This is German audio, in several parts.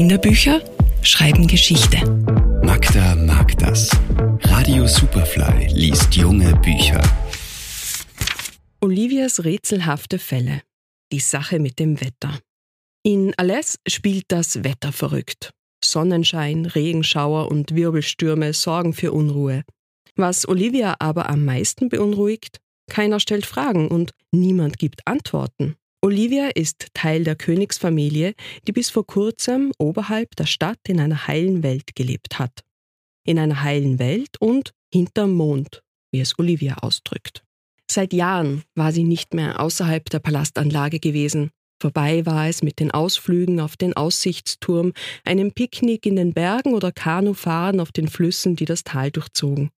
Kinderbücher schreiben Geschichte. Magda mag das. Radio Superfly liest junge Bücher. Olivias rätselhafte Fälle. Die Sache mit dem Wetter. In Alès spielt das Wetter verrückt. Sonnenschein, Regenschauer und Wirbelstürme sorgen für Unruhe. Was Olivia aber am meisten beunruhigt, keiner stellt Fragen und niemand gibt Antworten. Olivia ist Teil der Königsfamilie, die bis vor kurzem oberhalb der Stadt in einer heilen Welt gelebt hat. In einer heilen Welt und hinterm Mond, wie es Olivia ausdrückt. Seit Jahren war sie nicht mehr außerhalb der Palastanlage gewesen. Vorbei war es mit den Ausflügen auf den Aussichtsturm, einem Picknick in den Bergen oder Kanufahren auf den Flüssen, die das Tal durchzogen.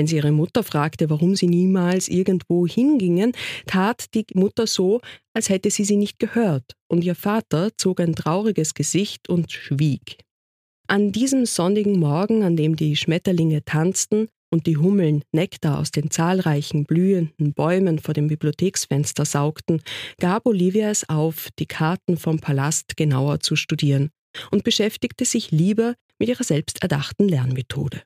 Wenn sie ihre Mutter fragte, warum sie niemals irgendwo hingingen, tat die Mutter so, als hätte sie sie nicht gehört, und ihr Vater zog ein trauriges Gesicht und schwieg. An diesem sonnigen Morgen, an dem die Schmetterlinge tanzten und die Hummeln Nektar aus den zahlreichen blühenden Bäumen vor dem Bibliotheksfenster saugten, gab Olivia es auf, die Karten vom Palast genauer zu studieren und beschäftigte sich lieber mit ihrer selbsterdachten Lernmethode.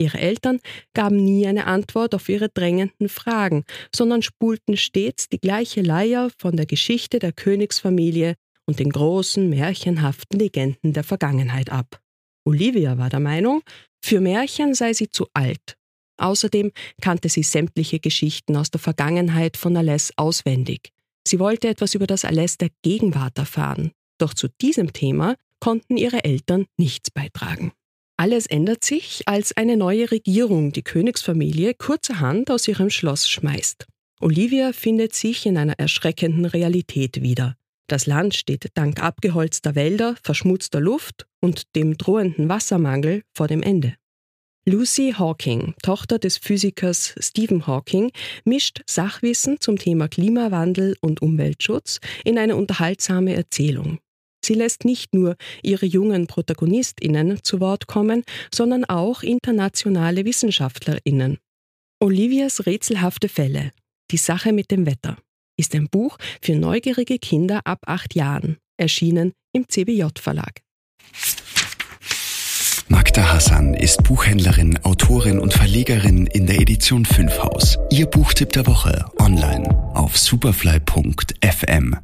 Ihre Eltern gaben nie eine Antwort auf ihre drängenden Fragen, sondern spulten stets die gleiche Leier von der Geschichte der Königsfamilie und den großen, märchenhaften Legenden der Vergangenheit ab. Olivia war der Meinung, für Märchen sei sie zu alt. Außerdem kannte sie sämtliche Geschichten aus der Vergangenheit von Alès auswendig. Sie wollte etwas über das Alès der Gegenwart erfahren, doch zu diesem Thema konnten ihre Eltern nichts beitragen. Alles ändert sich, als eine neue Regierung die Königsfamilie kurzerhand aus ihrem Schloss schmeißt. Olivia findet sich in einer erschreckenden Realität wieder. Das Land steht dank abgeholzter Wälder, verschmutzter Luft und dem drohenden Wassermangel vor dem Ende. Lucy Hawking, Tochter des Physikers Stephen Hawking, mischt Sachwissen zum Thema Klimawandel und Umweltschutz in eine unterhaltsame Erzählung. Sie lässt nicht nur ihre jungen Protagonistinnen zu Wort kommen, sondern auch internationale Wissenschaftlerinnen. Olivias rätselhafte Fälle, die Sache mit dem Wetter, ist ein Buch für neugierige Kinder ab acht Jahren, erschienen im CBJ Verlag. Magda Hassan ist Buchhändlerin, Autorin und Verlegerin in der Edition 5 Haus. Ihr Buchtipp der Woche online auf superfly.fm.